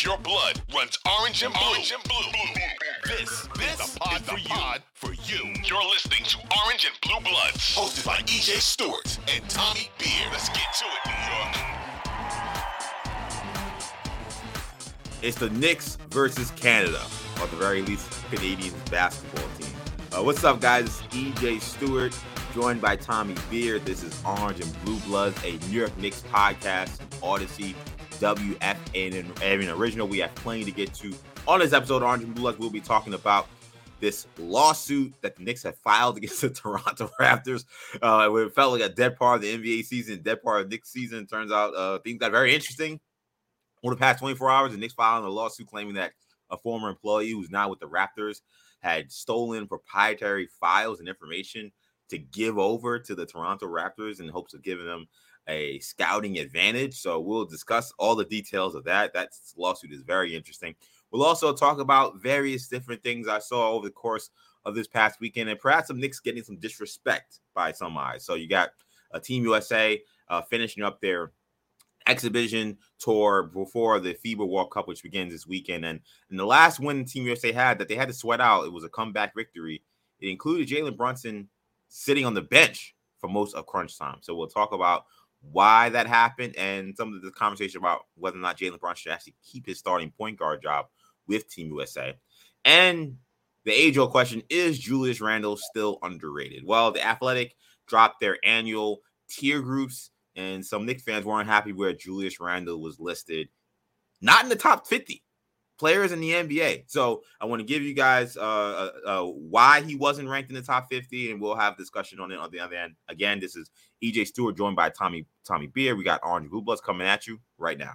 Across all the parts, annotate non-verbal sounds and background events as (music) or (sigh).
If your blood runs orange and blue, orange and blue, this, this is the pod, for, pod for you. You're listening to Orange and Blue Bloods, hosted by EJ Stewart and Tommy Beer. Let's get to it, New York. It's the Knicks versus Canada, or at the very least, Canadian basketball team. Uh, what's up, guys? It's EJ Stewart, joined by Tommy Beer. This is Orange and Blue Bloods, a New York Knicks podcast, Audacy, WFAN, and an original. We have plenty to get to on this episode of Orange and Blue Bloods. We'll be talking about this lawsuit that the Knicks have filed (laughs) against the Toronto (laughs) Raptors. Uh, it felt like a dead part of the NBA season, dead part of Knicks season. Turns out uh, things got very interesting over the past 24 hours. The Knicks filing a lawsuit claiming that a former employee who's now with the Raptors had stolen proprietary files and information to give over to the Toronto Raptors in hopes of giving them a scouting advantage. So we'll discuss all the details of that. That lawsuit is very interesting. We'll also talk about various different things I saw over the course of this past weekend, and perhaps some Knicks getting some disrespect by some eyes. So you got a Team USA uh, finishing up their exhibition tour before the FIBA World Cup, which begins this weekend. And, and the last win Team USA had that they had to sweat out, it was a comeback victory. It included Jalen Brunson sitting on the bench for most of crunch time. So we'll talk about why that happened and some of the conversation about whether or not Jalen Brunson should actually keep his starting point guard job with Team USA. And the age old question is Julius Randle still underrated? Well, the Athletic dropped their annual tier groups, and some Knicks fans weren't happy where Julius Randle was listed, not in the top 50 players in the NBA. So I want to give you guys uh, uh, uh, why he wasn't ranked in the top 50, and we'll have discussion on it on the other end. Again, this is EJ Stewart joined by Tommy Tommy Beer. We got Orange Blue Bloods coming at you right now.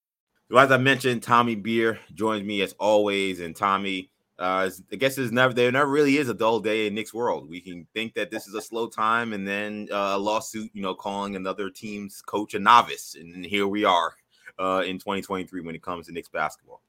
As I mentioned, Tommy Beer joins me as always, and Tommy, uh, I guess there's never there never really is a dull day in Knicks world. We can think that this is a slow time, and then uh, a lawsuit, you know, calling another team's coach a novice, and here we are uh, in 2023 when it comes to Knicks basketball.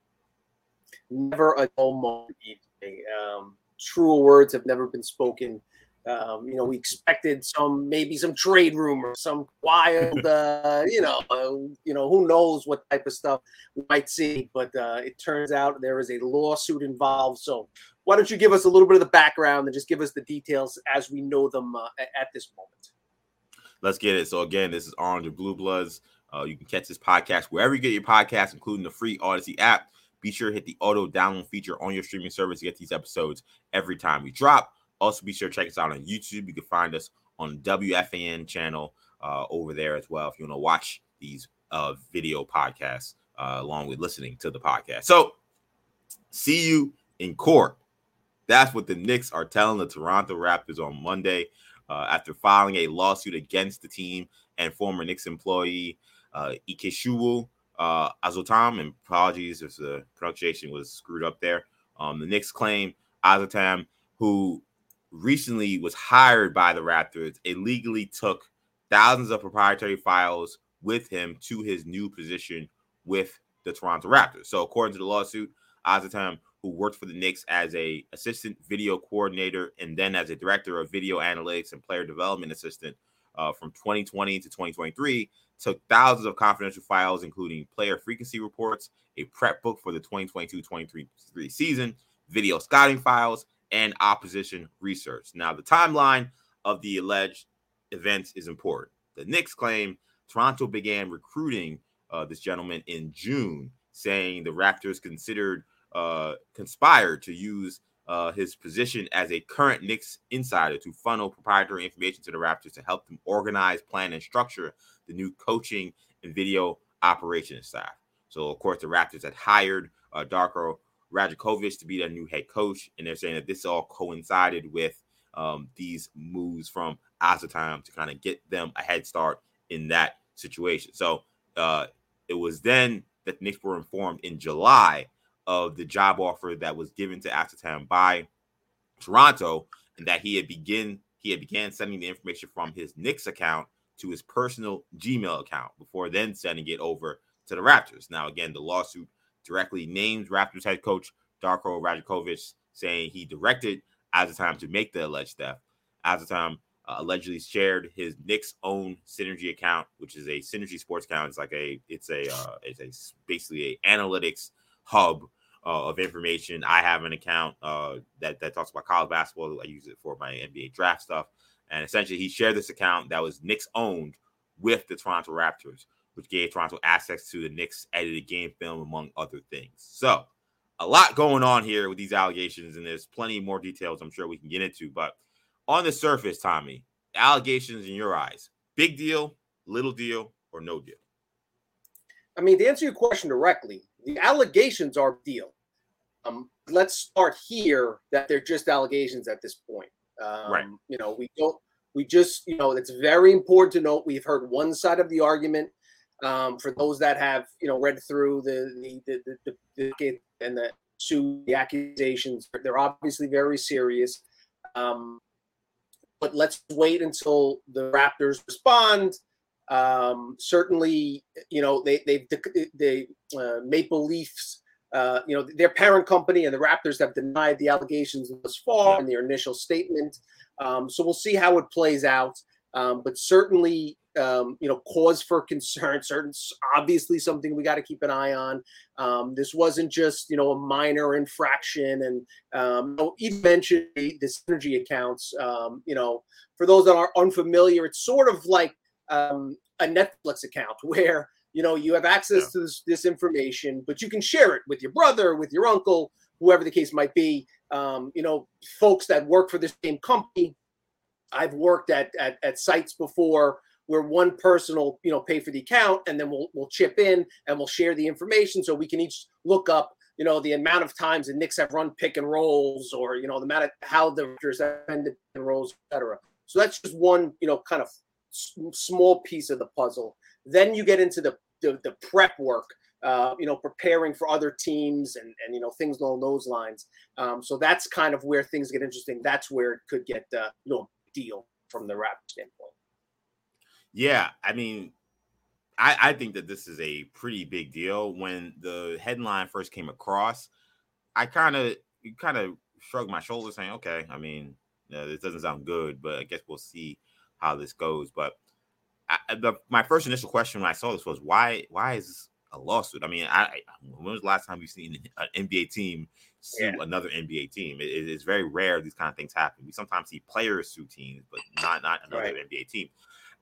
Never a dull moment. Um, truer words have never been spoken um, you know, we expected some maybe some trade rumors, some wild, (laughs) uh, you know, uh, you know, who knows what type of stuff we might see. But uh, it turns out there is a lawsuit involved. So why don't you give us a little bit of the background and just give us the details as we know them uh, at this moment? Let's get it. So again, this is Orange and Blue Bloods. Uh, you can catch this podcast wherever you get your podcast, including the free Audacy app. Be sure to hit the auto download feature on your streaming service to get these episodes every time we drop. Also, be sure to check us out on YouTube. You can find us on WFAN channel uh, over there as well if you want to watch these uh, video podcasts uh, along with listening to the podcast. So, see you in court. That's what the Knicks are telling the Toronto Raptors on Monday uh, after filing a lawsuit against the team and former Knicks employee uh, Ikechukwu uh, Azotam. And apologies if the pronunciation was screwed up there. Um, the Knicks claim Azotam, who recently was hired by the Raptors, illegally took thousands of proprietary files with him to his new position with the Toronto Raptors. So, according to the lawsuit, Azotam, who worked for the Knicks as a assistant video coordinator and then as a director of video analytics and player development assistant uh, from 2020 to 2023, took thousands of confidential files, including player frequency reports, a prep book for the 2022-23 season, video scouting files, and opposition research. Now, the timeline of the alleged events is important. The Knicks claim Toronto began recruiting uh, this gentleman in June, saying the Raptors considered uh, conspired to use uh, his position as a current Knicks insider to funnel proprietary information to the Raptors to help them organize, plan, and structure the new coaching and video operations staff. So, of course, the Raptors had hired uh, Darko Rajakovic to be their new head coach, and they're saying that this all coincided with um, these moves from Azotam to kind of get them a head start in that situation. So uh, it was then that Knicks were informed in July of the job offer that was given to Azotam by Toronto, and that he had begin he had began sending the information from his Knicks account to his personal Gmail account before then sending it over to the Raptors. Now, again, the lawsuit directly names Raptors head coach Darko Rajakovic, saying he directed Azotam to make the alleged theft. Azotam uh, allegedly shared his Knicks own Synergy account, which is a Synergy sports account. It's like a it's a uh, it's a basically a analytics hub uh, of information. I have an account uh, that that talks about college basketball. I use it for my NBA draft stuff, and essentially he shared this account that was Knicks owned with the Toronto Raptors, which gave Toronto access to the Knicks edited game film, among other things. So a lot going on here with these allegations, and there's plenty more details I'm sure we can get into. But on the surface, Tommy, allegations in your eyes, big deal, little deal, or no deal? I mean, to answer your question directly, the allegations are deal. Um, let's start here that they're just allegations at this point. Um, right. You know, we don't. We just, you know, it's very important to note we've heard one side of the argument. Um, for those that have, you know, read through the the the, the, the and the sue the accusations, they're obviously very serious. Um, but let's wait until the Raptors respond. Um, certainly, you know they they they uh, Maple Leafs, uh, you know their parent company and the Raptors have denied the allegations thus far in their initial statement. Um, so we'll see how it plays out. Um, but certainly, um, you know, cause for concern. Certain, obviously, something we got to keep an eye on. Um, this wasn't just you know a minor infraction, and um, you mentioned the, the synergy accounts. Um, you know, for those that are unfamiliar, it's sort of like um, a Netflix account (laughs) where you know you have access yeah. to this, this, information, but you can share it with your brother, with your uncle, whoever the case might be. Um, you know, folks that work for the same company. I've worked at, at, at sites before where one person will you know pay for the account and then we'll we'll chip in and we'll share the information so we can each look up you know the amount of times the Knicks have run pick and rolls or you know the amount of how the Raptors have ended pick and rolls, etc. So that's just one you know kind of small piece of the puzzle. Then you get into the the, the prep work. Uh, you know, preparing for other teams and, and you know things along those lines. Um, so that's kind of where things get interesting. That's where it could get uh, you know deal from the Raptors standpoint. Yeah, I mean, I, I think that this is a pretty big deal. When the headline first came across, I kind of kind of shrugged my shoulders, saying, "Okay, I mean, this doesn't sound good, but I guess we'll see how this goes." But I, the, my first initial question when I saw this was, "Why? Why is this a lawsuit?" I mean, I, when was the last time you've seen (laughs) an NBA team sue yeah. another NBA team? It, it's very rare these kind of things happen. We sometimes see players sue teams, but not not another right. NBA team.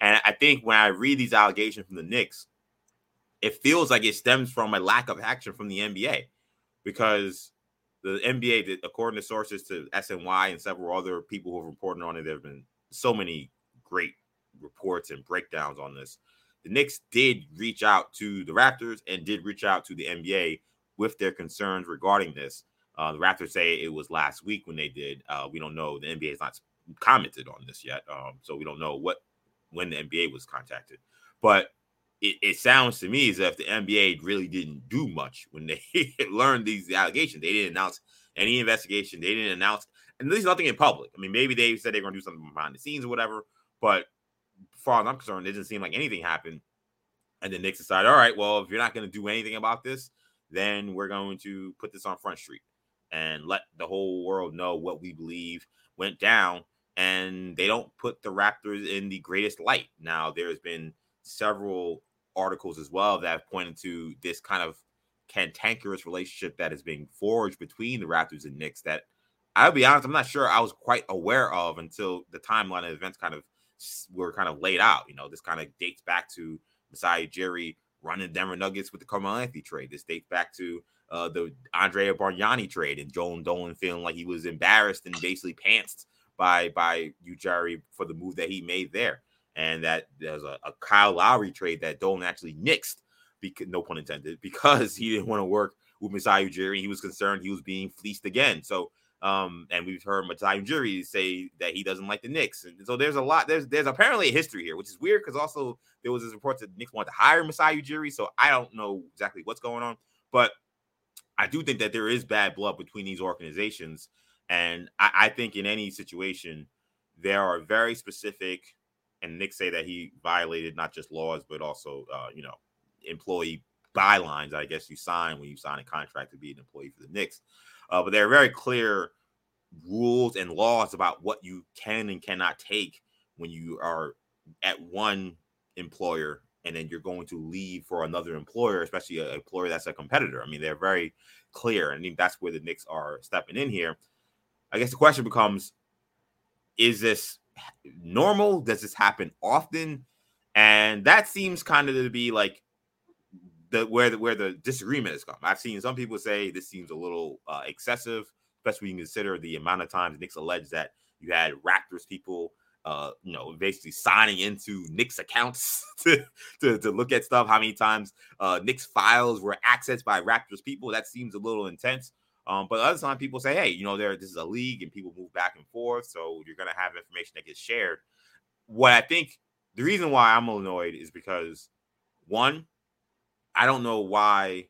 And I think when I read these allegations from the Knicks, it feels like it stems from a lack of action from the NBA because the NBA, according to sources to SNY and several other people who have reported on it, there have been so many great reports and breakdowns on this. The Knicks did reach out to the Raptors and did reach out to the NBA with their concerns regarding this. Uh, the Raptors say it was last week when they did. Uh, we don't know. The NBA has not commented on this yet, um, so we don't know what when the NBA was contacted. But it, it, sounds to me as if the NBA really didn't do much when they (laughs) learned these allegations. They didn't announce any investigation. They didn't announce, and there's nothing in public. I mean, maybe they said they're going to do something behind the scenes or whatever. But as far as I'm concerned, it doesn't seem like anything happened. And then Knicks decided, all right, well, if you're not going to do anything about this, then we're going to put this on Front Street and let the whole world know what we believe went down and they don't put the Raptors in the greatest light. Now, there's been several articles as well that have pointed to this kind of cantankerous relationship that is being forged between the Raptors and Knicks that I'll be honest, I'm not sure I was quite aware of until the timeline of events kind of were kind of laid out. You know, this kind of dates back to Masai Ujiri running Denver Nuggets with the Carmelo Anthony trade. This dates back to uh, the Andrea Bargnani trade and Joel Dolan feeling like he was embarrassed and basically pantsed by by Ujiri for the move that he made there, and that there's a, a Kyle Lowry trade that Dolan actually nixed, because no pun intended, (laughs) because he didn't want to work with Masai Ujiri. He was concerned he was being fleeced again. So Um, and we've heard Masai Ujiri say that he doesn't like the Knicks. And so there's a lot, there's there's apparently a history here, which is weird because also there was this report that the Knicks wanted to hire Masai Ujiri. So I don't know exactly what's going on, but I do think that there is bad blood between these organizations. And I, I think in any situation, there are very specific, and Nick say that he violated not just laws, but also, uh, you know, employee bylines, I guess you sign when you sign a contract to be an employee for the Knicks. Uh, but there are very clear rules and laws about what you can and cannot take when you are at one employer and then you're going to leave for another employer, especially an employer that's a competitor. I mean, they're very clear. I think that's where the Knicks are stepping in here. I guess the question becomes is this normal? Does this happen often? And that seems kind of to be like the where the where the disagreement has come. I've seen some people say this seems a little uh, excessive, especially when you consider the amount of times Knicks alleged that you had Raptors people, uh, you know, basically signing into Knicks accounts (laughs) to, to, to look at stuff. How many times uh, Knicks files were accessed by Raptors people? That seems a little intense. Um, but other times people say, hey, you know, there this is a league and people move back and forth, so you're gonna have information that gets shared. What I think the reason why I'm annoyed is because one, I don't know why,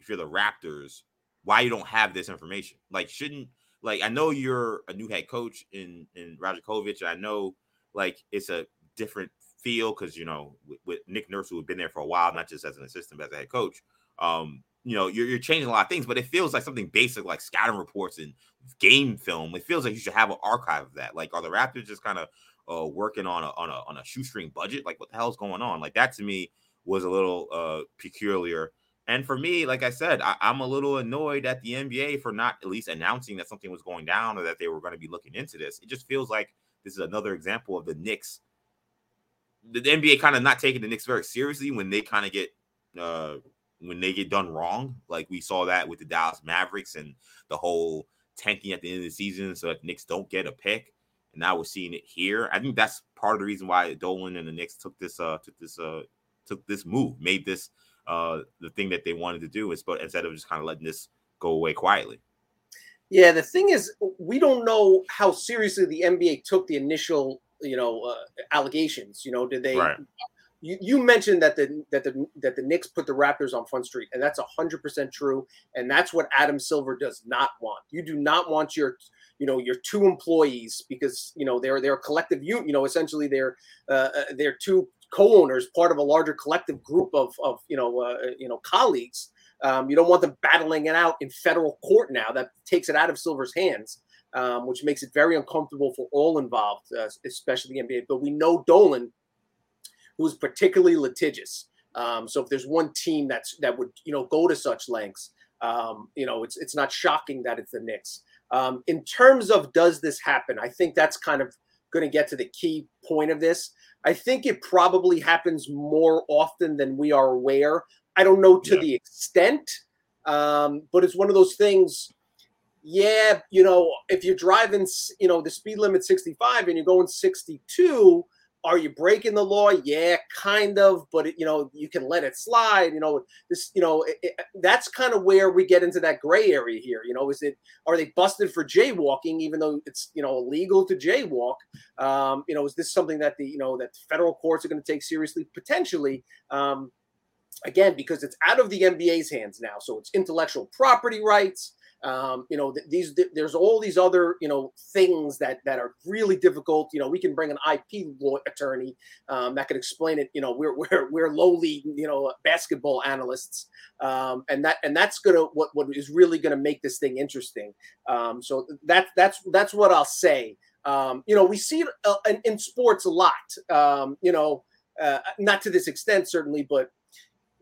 if you're the Raptors, why you don't have this information. Like, shouldn't like I know you're a new head coach in in Rajakovic, I know like it's a different feel because you know with, with, Nick Nurse who had been there for a while, not just as an assistant, but as a head coach. Um, you know, you're, you're changing a lot of things, but it feels like something basic like scouting reports and game film. It feels like you should have an archive of that. Like, are the Raptors just kind of uh, working on a on a on a shoestring budget? Like, what the hell's going on? Like that to me was a little uh peculiar. And for me, like I said, I, am a little annoyed at the NBA for not at least announcing that something was going down or that they were going to be looking into this. It just feels like this is another example of the Knicks, the NBA kind of not taking the Knicks very seriously when they kind of get uh when they get done wrong. Like we saw that with the Dallas Mavericks and the whole tanking at the end of the season so that Knicks don't get a pick. And now we're seeing it here. I think that's part of the reason why Dolan and the Knicks took this uh took this uh took this move, made this uh, the thing that they wanted to do, is but instead of just kind of letting this go away quietly. Yeah, the thing is, we don't know how seriously the NBA took the initial, you know, uh, allegations. You know, did they? Right. You, you mentioned that the that the that the Knicks put the Raptors on Front Street, and that's hundred percent true. And that's what Adam Silver does not want. You do not want your you know your two employees because you know they're they're collective unit you know essentially they're uh, uh they're two co-owners, part of a larger collective group of, of you know, uh, you know, colleagues. Um, you don't want them battling it out in federal court now. That takes it out of Silver's hands, um, which makes it very uncomfortable for all involved, uh, especially the NBA. But we know Dolan, who's particularly litigious. Um, so if there's one team that's that would you know go to such lengths, um, you know, it's it's not shocking that it's the Knicks. Um, in terms of does this happen, I think that's kind of going to get to the key point of this. I think it probably happens more often than we are aware. I don't know to yeah. the extent, um, but it's one of those things. Yeah, you know, if you're driving, you know, the speed limit 65 and you're going 62, are you breaking the law? Yeah, kind of, but it, you know, you can let it slide. You know, this, you know, it, it, that's kind of where we get into that gray area here. You know, is it are they busted for jaywalking, even though it's you know illegal to jaywalk? Um, you know, is this something that the you know that federal courts are going to take seriously potentially? Um, again, because it's out of the NBA's hands now, so it's intellectual property rights. Um, you know, th- these th- there's all these other you know things that that are really difficult. You know, we can bring an IP law attorney um, that can explain it. You know, we're (laughs) we're we're lowly you know basketball analysts, um, and that and that's gonna what what is really gonna make this thing interesting. Um, so that that's that's what I'll say. Um, you know, we see it uh, in, in sports a lot. Um, you know, uh, not to this extent certainly, but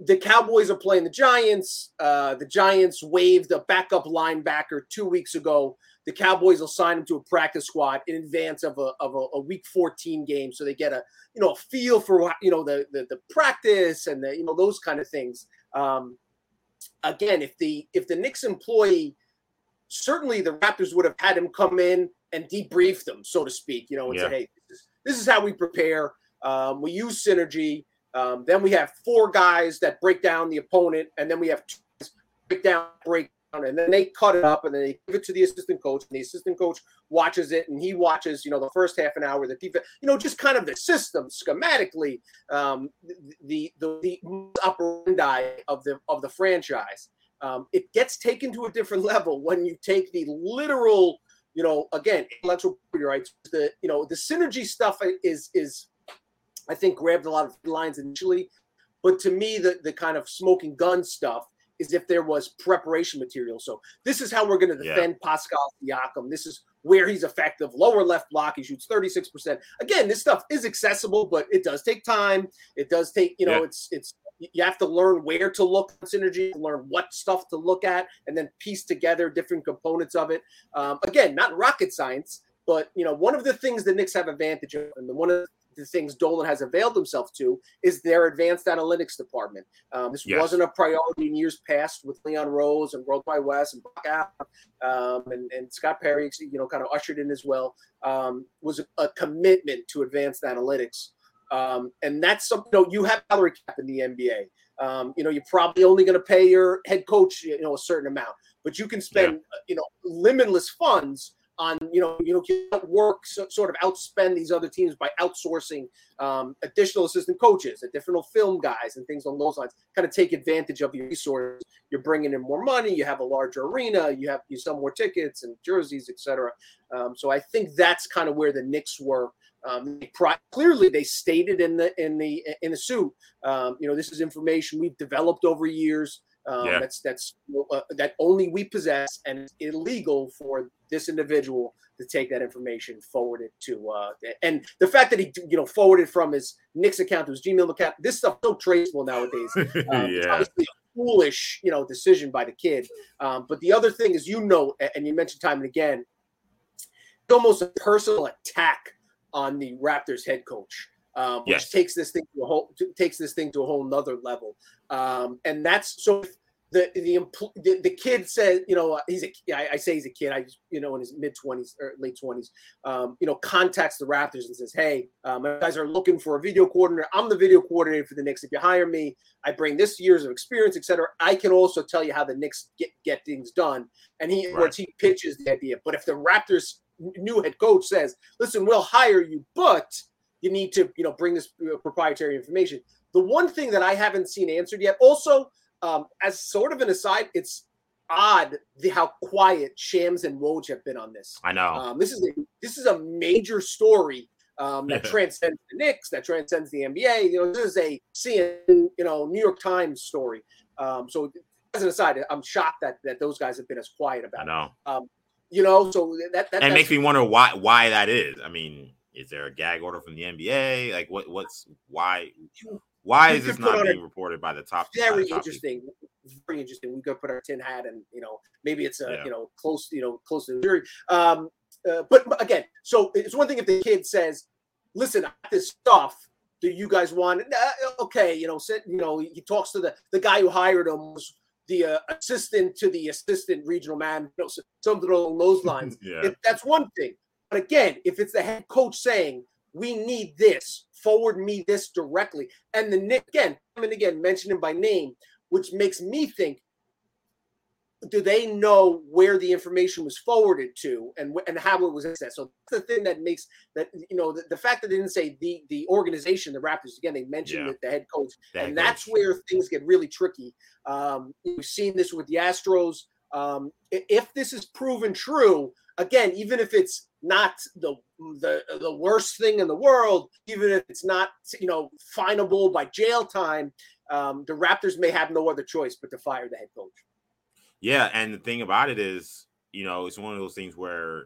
the Cowboys are playing the Giants. Uh, the Giants waived a backup linebacker two weeks ago. The Cowboys will sign him to a practice squad in advance of a of a, a Week 14 game, so they get a you know a feel for you know the the, the practice and the you know those kind of things. Um, again, if the if the Knicks employee, certainly the Raptors would have had him come in and debrief them, so to speak. You know, and yeah. say, hey, this is, this is how we prepare. Um, we use synergy um, then we have four guys that break down the opponent, and then we have two break down break down, and then they cut it up and then they give it to the assistant coach and the assistant coach watches it and he watches you know the first half an hour the defense you know just kind of the system schematically um, the the the operandi of the of the franchise. Um, it gets taken to a different (laughs) level when you take the literal you know again intellectual property rights the you know the synergy stuff is is I think grabbed a lot of lines initially but to me the the kind of smoking gun stuff is if there was preparation material. So this is how we're going to defend yeah. Pascal Siakam. This is where he's effective. Lower left block, he shoots 36%. Again, this stuff is accessible, but it does take time. It does take, you know, yeah. it's it's you have to learn where to look at synergy, learn what stuff to look at, and then piece together different components of it. Um, again, not rocket science, but you know, one of the things the Knicks have advantage of, and the one of the things Dolan has availed himself to is their advanced analytics department. Um, this yes. wasn't a priority in years past with Leon Rose and World Wide Wes and Brock um, and, and Scott Perry, you know, kind of ushered in as well, um, was a, a, commitment to advanced analytics. Um, and that's something, you know, you have salary cap in the NBA. Um, you know, you're probably only going to pay your head coach, you know, a certain amount, but you can spend, yeah. you know, limitless funds on you know you know work so, sort of outspend these other teams by outsourcing um, additional assistant coaches, additional film guys, and things along those lines. Kind of take advantage of your resources. You're bringing in more money. You have a larger arena. You have you sell more tickets and jerseys, etc. Um, so I think that's kind of where the Knicks were. Um, clearly, they stated in the in the in the suit. Um, you know, this is information we've developed over years. Um, yeah. That's that's uh, that only we possess, and it's illegal for this individual to take that information, forward it to, uh, and the fact that he you know forwarded from his Knicks account to his Gmail account, this stuff so traceable nowadays. (laughs) Um, yeah. obviously a foolish you know decision by the kid. Um, but the other thing is, you know, and you mentioned time and again, it's almost a personal attack on the Raptors head coach. Um, which yes. takes this thing to a whole takes this thing to a whole nother level. Um, and that's so the the, the, the kid says, you know, he's a, I, I say he's a kid. I you know, in his mid twenties or late twenties, um, you know, contacts the Raptors and says, hey, my guys are looking for a video coordinator. I'm the video coordinator for the Knicks. If you hire me, I bring this years of experience, etc. I can also tell you how the Knicks get get things done. And he, right. he pitches the idea. But if the Raptors new head coach says, listen, we'll hire you, but you need to, you know, bring this uh, proprietary information. The one thing that I haven't seen answered yet, also um, as sort of an aside, it's odd the how quiet Shams and Woj have been on this. I know. Um, this is a, this is a major story um, that (laughs) transcends the Knicks, that transcends the NBA. You know, this is a CNN, you know, New York Times story. Um, so as an aside, I'm shocked that that those guys have been as quiet about. I know. It. Um, you know, so that that and makes me wonder why why that is. I mean, is there a gag order from the NBA? Like, what what's why why is this not being a, reported by the top? Very the top interesting. People? Very interesting. We could put our tin hat and you know maybe it's a yeah. you know close you know close to the jury. Um, uh, but, again, so it's one thing if the kid says, "Listen, this stuff." Do you guys want? Uh, okay, you know, sit, you know, he talks to the the guy who hired him was the uh, assistant to the assistant regional man, you know, something along those lines. (laughs) yeah. If, that's one thing. But again, if it's the head coach saying, we need this, forward me this directly. And the Nick, again, and again, mention him by name, which makes me think, do they know where the information was forwarded to and and how it was accessed? So that's the thing that makes that you know the, the fact that they didn't say the the organization, the Raptors. Again, they mentioned yeah. the, the head coach, that and that's where things get really tricky. Um, we've seen this with the Astros. Um, if this is proven true, again, even if it's not the the the worst thing in the world, even if it's not you know finable by jail time, um, the Raptors may have no other choice but to fire the head coach. Yeah, and the thing about it is, you know, it's one of those things where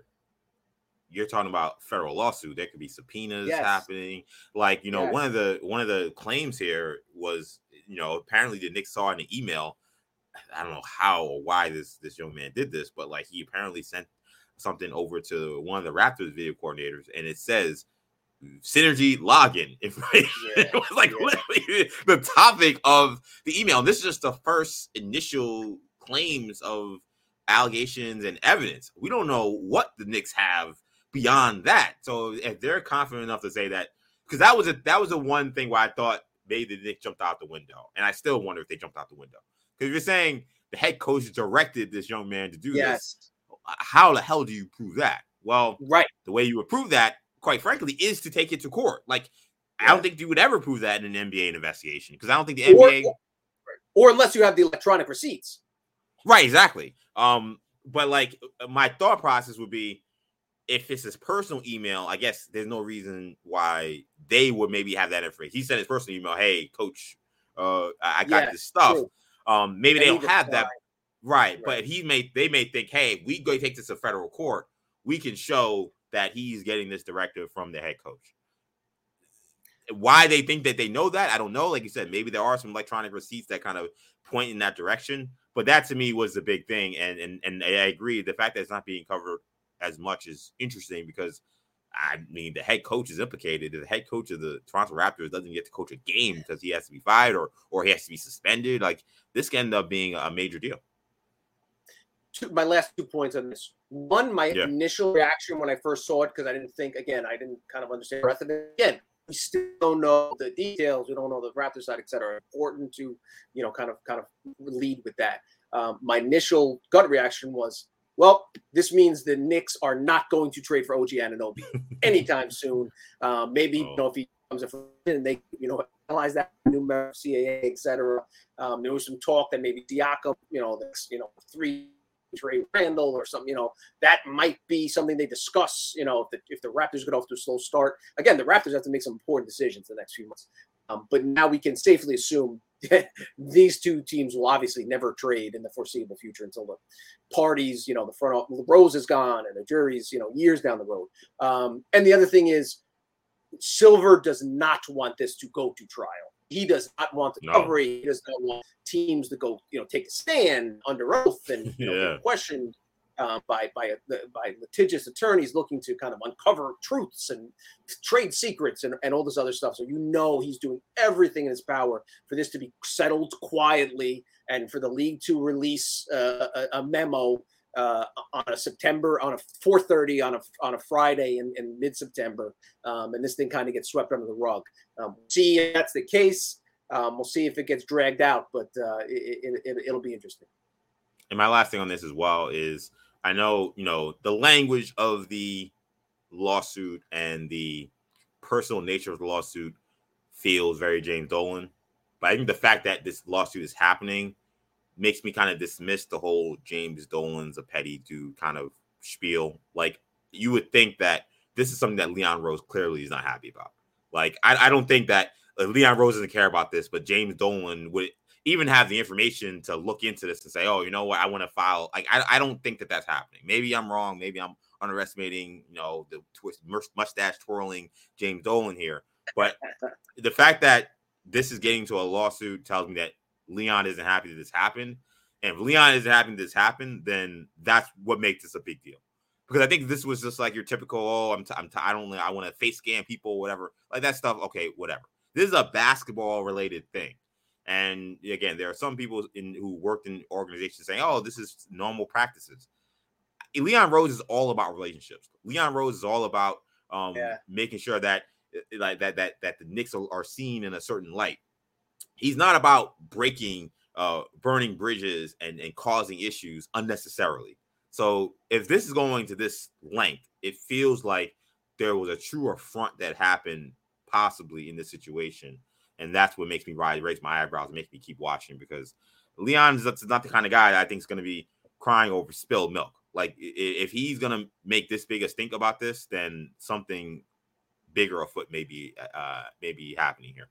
you're talking about federal lawsuit. There could be subpoenas yes. happening. Like, you know, yes. one of the one of the claims here was, you know, apparently the Knicks saw in an email. I don't know how or why this this young man did this, but like he apparently sent something over to one of the Raptors video coordinators, and it says synergy login information. (laughs) Yeah, it was like yeah. literally the topic of the email. This is just the first initial claims of allegations and evidence. We don't know what the Knicks have beyond that. So if they're confident enough to say that, because that was a that was the one thing where I thought maybe the Knicks jumped out the window, and I still wonder if they jumped out the window. Because you're saying the head coach directed this young man to do yes. this. How the hell do you prove that? Well, Right. the way you would prove that, quite frankly, is to take it to court. Like, I don't think you would ever prove that in an NBA investigation because I don't think the Or, NBA. or unless you have the electronic receipts. Right, exactly. Um, but like my thought process would be if it's his personal email, I guess there's no reason why they would maybe have that information. He sent his personal email, hey, coach, uh, I got Yeah, this stuff. true. Um, maybe they don't have that. Find- Right. But he may they may think, hey, we go take this to federal court, we can show that he's getting this directive from the head coach. Why they think that they know that, I don't know. Like you said, maybe there are some electronic receipts that kind of point in that direction. But that to me was the big thing. And and and I agree. The fact that it's not being covered as much is interesting because I mean the head coach is implicated. The head coach of the Toronto Raptors doesn't get to coach a game because he has to be fired or or he has to be suspended. Like this can end up being a major deal. Two, my last two points on this. One, my Yeah. initial reaction when I first saw it, because I didn't think, again, I didn't kind of understand the breadth of it. Again, we still don't know the details. We don't know the Raptor side, et cetera. Important to, you know, kind of kind of lead with that. Um, my initial gut reaction was, well, this means the Knicks are not going to trade for OG Anunoby (laughs) anytime soon. Um, maybe Oh. you know if he comes in and they you know analyze that new member CAA, et cetera. Um, there was some talk that maybe Diaco, you know, that's you know three Trey Randall or something, you know, that might be something they discuss, you know, if the, if the Raptors get off to a slow start. Again, the Raptors have to make some important decisions the next few months. Um, but now we can safely assume (laughs) these two teams will obviously never trade in the foreseeable future until the parties, you know, the front office, Rose is gone and the jury's, you know, years down the road. Um, and the other thing is, Silver does not want this to go to trial. He does not want the No. coverage. He does not want teams to go, you know, take a stand under oath and you know, Yeah. questioned uh, by by by litigious attorneys looking to kind of uncover truths and trade secrets and, and all this other stuff. So you know he's doing everything in his power for this to be settled quietly and for the league to release uh, a, a memo uh, on a September on a 4:30 on a on a Friday in, in mid September, um, and this thing kind of gets swept under the rug. Um, see if that's the case. Um, we'll see if it gets dragged out, but uh, it, it, it'll be interesting. And my last thing on this as well is I know, you know, the language of the lawsuit and the personal nature of the lawsuit feels very James Dolan. But I think the fact that this lawsuit is happening makes me kind of dismiss the whole James Dolan's a petty dude kind of spiel. Like you would think that this is something that Leon Rose clearly is not happy about. Like I, I don't think that uh, Leon Rose doesn't care about this, but James Dolan would even have the information to look into this and say, oh, you know what, I want to file. Like I, I don't think that that's happening. Maybe I'm wrong. Maybe I'm underestimating, you know, the twist mustache twirling James Dolan here. But (laughs) the fact that this is getting to a lawsuit tells me that Leon isn't happy that this happened. And if Leon isn't happy that this happened, then that's what makes this a big deal. Because I think this was just like your typical, oh, I'm, t- I'm t- I don't, I want to face scam people, whatever, like that stuff. Okay, whatever. This is a basketball related thing. And again, there are some people in who worked in organizations saying, "Oh, this is normal practices." Leon Rose is all about relationships. Leon Rose is all about um, Yeah. making sure that like that that that the Knicks are, are seen in a certain light. He's not about breaking, uh, burning bridges and and causing issues unnecessarily. So if this is going to this length, it feels like there was a true affront that happened possibly in this situation and that's what makes me rise, raise my eyebrows, and makes me keep watching because Leon is not the kind of guy I think is going to be crying over spilled milk. Like if he's going to make this big a stink about this, then something bigger afoot may be uh maybe happening here.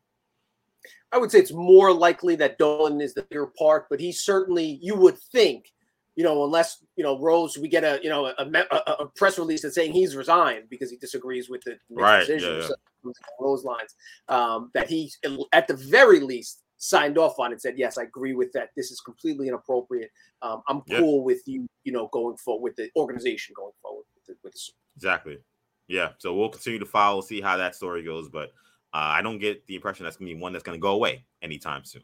I would say it's more likely that Dolan is the bigger part, but he certainly, you would think, you know, unless you know Rose, we get a you know a, a, a press release that's saying he's resigned because he disagrees with the Right, decision, yeah, yeah. along those lines. Um, that he, at the very least, signed off on it. Said, yes, I agree with that. This is completely inappropriate. Um, I'm Yeah. cool with you, you know, going forward with the organization going forward with the, with the Exactly. Yeah. So we'll continue to follow, see how that story goes, but uh, I don't get the impression that's going to be one that's going to go away anytime soon.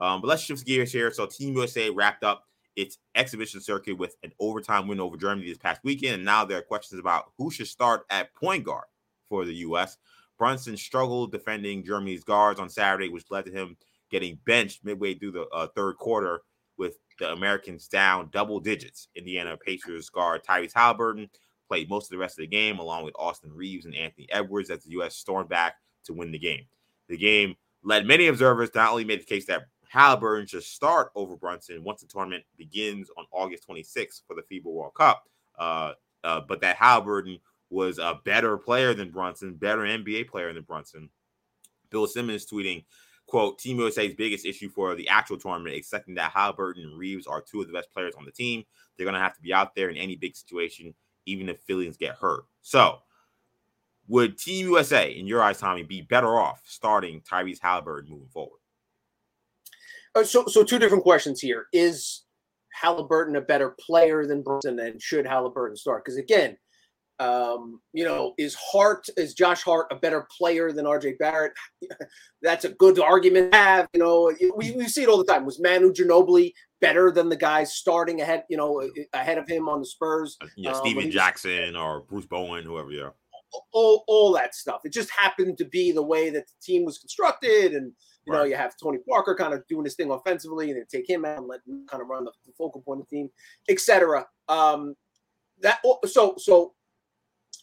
Um, but let's shift gears here. So Team USA wrapped up its exhibition circuit with an overtime win over Germany this past weekend, and now there are questions about who should start at point guard for the U.S. Brunson struggled defending Germany's guards on Saturday, which led to him getting benched midway through the uh, third quarter with the Americans down double digits. Indiana Pacers guard Tyrese Haliburton played most of the rest of the game, along with Austin Reaves and Anthony Edwards, as the U.S. stormed back to win the game. The game led many observers not only made the case that Haliburton should start over Brunson once the tournament begins on August 26th for the FIBA World Cup, uh, uh, but that Haliburton was a better player than Brunson, better NBA player than Brunson. Bill Simmons tweeting, quote, Team USA's biggest issue for the actual tournament, accepting that Haliburton and Reaves are two of the best players on the team. They're going to have to be out there in any big situation, even if feelings get hurt. So, would Team USA, in your eyes, Tommy, be better off starting Tyrese Haliburton moving forward? Uh, so, so two different questions here. Is Haliburton a better player than Brunson, and should Haliburton start? Because again, um, you know, is Hart is Josh Hart a better player than RJ Barrett? (laughs) That's a good argument to have. You know, we, we see it all the time. Was Manu Ginobili better than the guys starting ahead? You know, ahead of him on the Spurs? Uh, yeah, um, Jackson or Bruce Bowen, whoever. Yeah, all all that stuff. It just happened to be the way that the team was constructed, and you right. know, you have Tony Parker kind of doing his thing offensively, and then take him out and let him kind of run the, the focal point of the team, etc. Um, that so so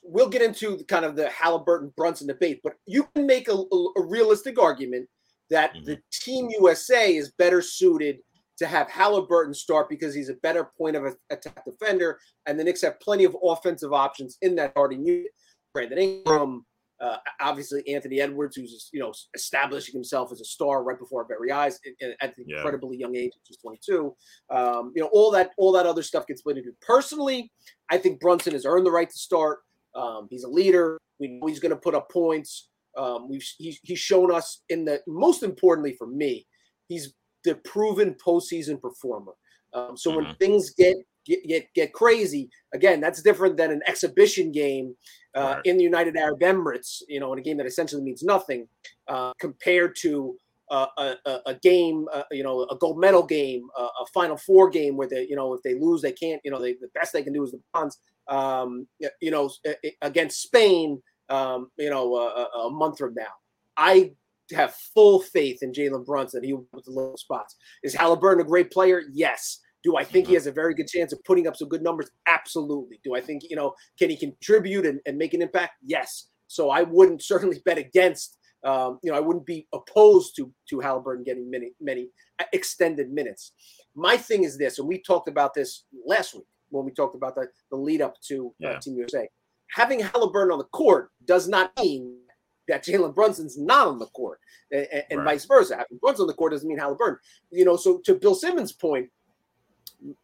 we'll get into the, kind of the Haliburton Brunson debate, but you can make a, a realistic argument that mm-hmm. the Team USA is better suited to have Haliburton start because he's a better point of attack defender, and the Knicks have plenty of offensive options in that starting unit. Brandon Ingram, uh, obviously Anthony Edwards, who's you know establishing himself as a star right before our very eyes at an yeah. incredibly young age, just 22. Um, you know all that all that other stuff gets split into. Personally, I think Brunson has earned the right to start. Um, he's a leader. We know he's going to put up points. Um, we've he's, he's shown us in the most importantly for me, he's the proven postseason performer. Um, so mm-hmm. when things get, get get get crazy, again, that's different than an exhibition game uh, right. in the United Arab Emirates. You know, in a game that essentially means nothing uh, compared to uh, a, a, game, uh, you know, a gold medal game, uh, a Final Four game where they, you know, if they lose, they can't. You know, they, the best they can do is the bronze um, you know, against Spain, um, you know, a, a, month from now. I have full faith in Jalen Brunson. He will put the little spots. Is Haliburton a great player? Yes. Do I think he mm-hmm. has a very good chance of putting up some good numbers? Absolutely. Do I think, you know, can he contribute and, and make an impact? Yes. So I wouldn't certainly (laughs) bet against, um, you know, I wouldn't be opposed to to Haliburton getting many, many extended minutes. My thing is this, and we talked about this last week when we talked about the, the lead up to uh, yeah. uh, Team USA. Having Haliburton on the court does not mean that Jalen Brunson's not on the court, and, and right. vice versa. Having Brunson on the court doesn't mean Haliburton. You know, so to Bill Simmons' point,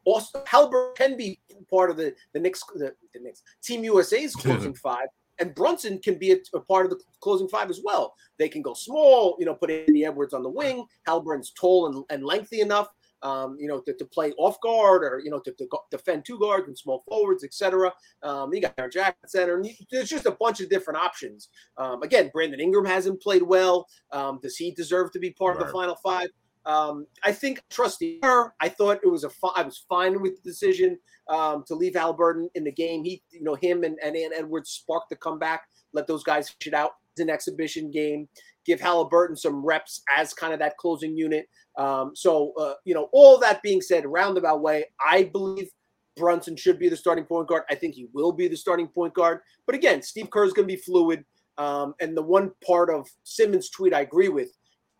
also Haliburton can be part of the the Knicks, the, the Knicks Team USA's closing five, and Brunson can be a, a, part of the closing five as well. They can go small, you know, put Anthony Edwards on the wing. Halbert's tall and, and lengthy enough um, you know, to, to, play off guard or, you know, to, to defend two guards and small forwards, etc. Um, you got Jaren Jackson center. And there's just a bunch of different options. Um, again, Brandon Ingram hasn't played well. Um, does he deserve to be part right. of the final five? Um, I think trusting her. I thought it was a. Fi- I was fine with the decision um, to leave Haliburton in the game. He, you know, him and and Edwards sparked the comeback. Let those guys fish it out. It's an exhibition game. Give Haliburton some reps as kind of that closing unit. Um, so, uh, you know, all that being said, roundabout way, I believe Brunson should be the starting point guard. I think he will be the starting point guard. But again, Steve Kerr is going to be fluid. Um, and the one part of Simmons' tweet I agree with,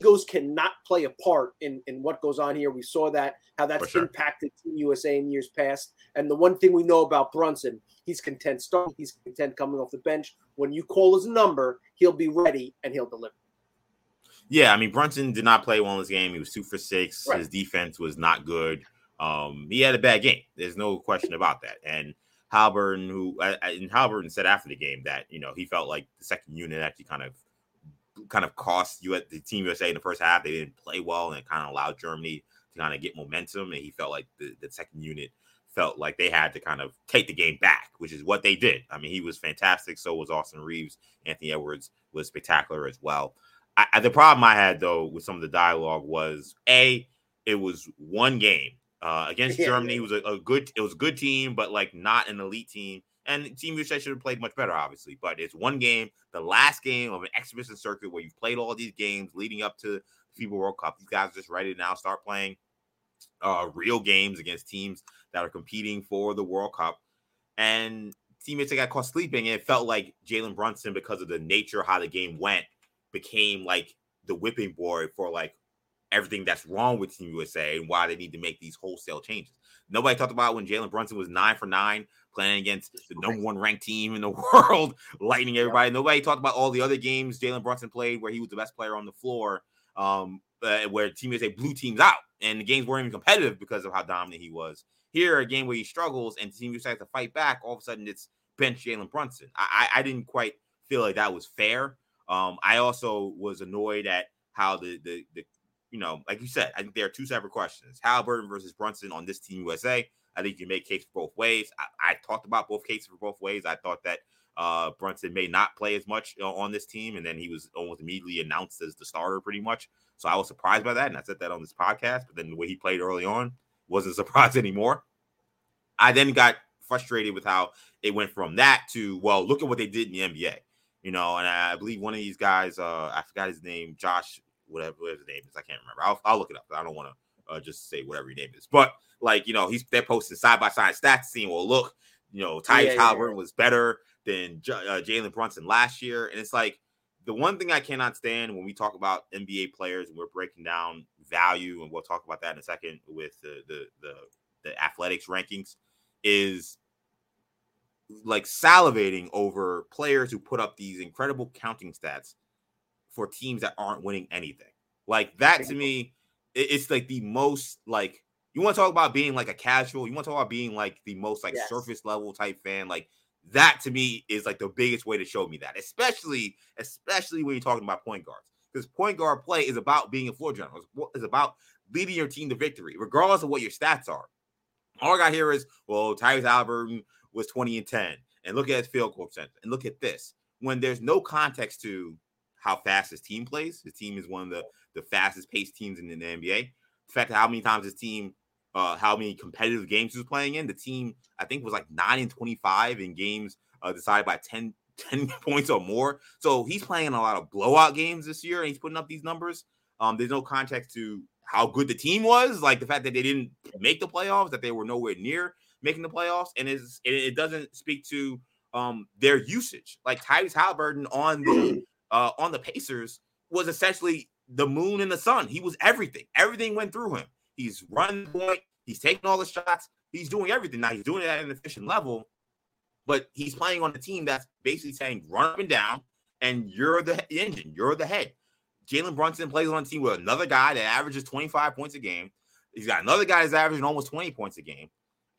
egos cannot play a part in, in what goes on here. We saw that, how that's sure. impacted Team USA in years past. And the one thing we know about Brunson, he's content starting, he's content coming off the bench. When you call his number, he'll be ready and he'll deliver. Yeah, I mean Brunson did not play well in this game. He was two for six. Right. His defense was not good. Um, he had a bad game. There's no question about that. And Haliburton, who and Haliburton said after the game that you know he felt like the second unit actually kind of kind of cost you at the team USA in the first half. They didn't play well and it kind of allowed Germany to kind of get momentum. And he felt like the, the second unit felt like they had to kind of take the game back, which is what they did. I mean, he was fantastic. So was Austin Reaves. Anthony Edwards was spectacular as well. I, the problem I had though with some of the dialogue was a it was one game uh, against (laughs) yeah, Germany. It was a, a, good it was a good team, but like not an elite team. And Team USA should have played much better, obviously. But it's one game, the last game of an exhibition circuit where you've played all these games leading up to the FIBA World Cup. These guys are just ready to now start playing. uh, real games against teams that are competing for the World Cup. And teammates that got caught sleeping, and it felt like Jalen Brunson, because of the nature how the game went, became like the whipping boy for like everything that's wrong with Team USA and why they need to make these wholesale changes. Nobody talked about when Jalen Brunson was nine for nine playing against the number one ranked team in the (laughs) world, lightning everybody. Nobody talked about all the other games Jalen Brunson played where he was the best player on the floor, um, uh, where Team USA blew teams out and the games weren't even competitive because of how dominant he was. Here, a game where he struggles and Team USA has to fight back, all of a sudden it's bench Jalen Brunson. I, I, I didn't quite feel like that was fair. Um, I also was annoyed at how the the the you know, like you said, I think there are two separate questions: Haliburton versus Brunson on this team USA. I think you make case for both ways. I, I, talked about both cases for both ways. I thought that uh, Brunson may not play as much on this team, and then he was almost immediately announced as the starter, pretty much. So I was surprised by that, and I said that on this podcast. But then the way he played early on wasn't (laughs) surprised anymore. I then got frustrated with how it went from that to well, look at what they did in the NBA. You know, and I believe one of these guys, uh, I forgot his name, Josh whatever, whatever his name is. I can't remember. I'll, I'll look it up. I don't want to uh, just say whatever your name is. But like you know, he's they're posting side by side stats, seeing well, look, you know, Tyus yeah, Haliburton yeah. was better than J- uh, Jalen Brunson last year, and it's like the one thing I cannot stand when we talk about NBA players and we're breaking down value, and we'll talk about that in a second with the the the, the athletics rankings, is like salivating over players who put up these incredible counting stats for teams that aren't winning anything. Like that to me, it's like the most like you want to talk about being like a casual, you want to talk about being like the most like yes. surface level type fan. Like that to me is like the biggest way to show me that, especially especially when you're talking about point guards. Because point guard play is about being a floor general. It's about leading your team to victory, regardless of what your stats are. All I got here is, well, Tyrese Haliburton was 20 and 10. And look at his field goal percentage. And look at this. When there's no context to how fast his team plays. His team is one of the, the fastest paced teams in, the NBA. The fact that how many times his team, uh, how many competitive games he was playing in, the team I think was like nine and twenty five in games uh, decided by 10, (laughs) 10 points or more. So he's playing a lot of blowout games this year, and he's putting up these numbers. Um, there's no context to how good the team was, like the fact that they didn't make the playoffs, that they were nowhere near making the playoffs, and it, it doesn't speak to um, their usage. Like Tyrese Haliburton on the uh, on the Pacers was essentially the moon and the sun. He was everything. Everything went through him. He's running point. He's taking all the shots. He's doing everything. Now he's doing it at an efficient level, but he's playing on a team that's basically saying run up and down, and you're the engine. You're the head. Jalen Brunson plays on a team with another guy that averages 25 points a game. He's got another guy that's averaging almost 20 points a game,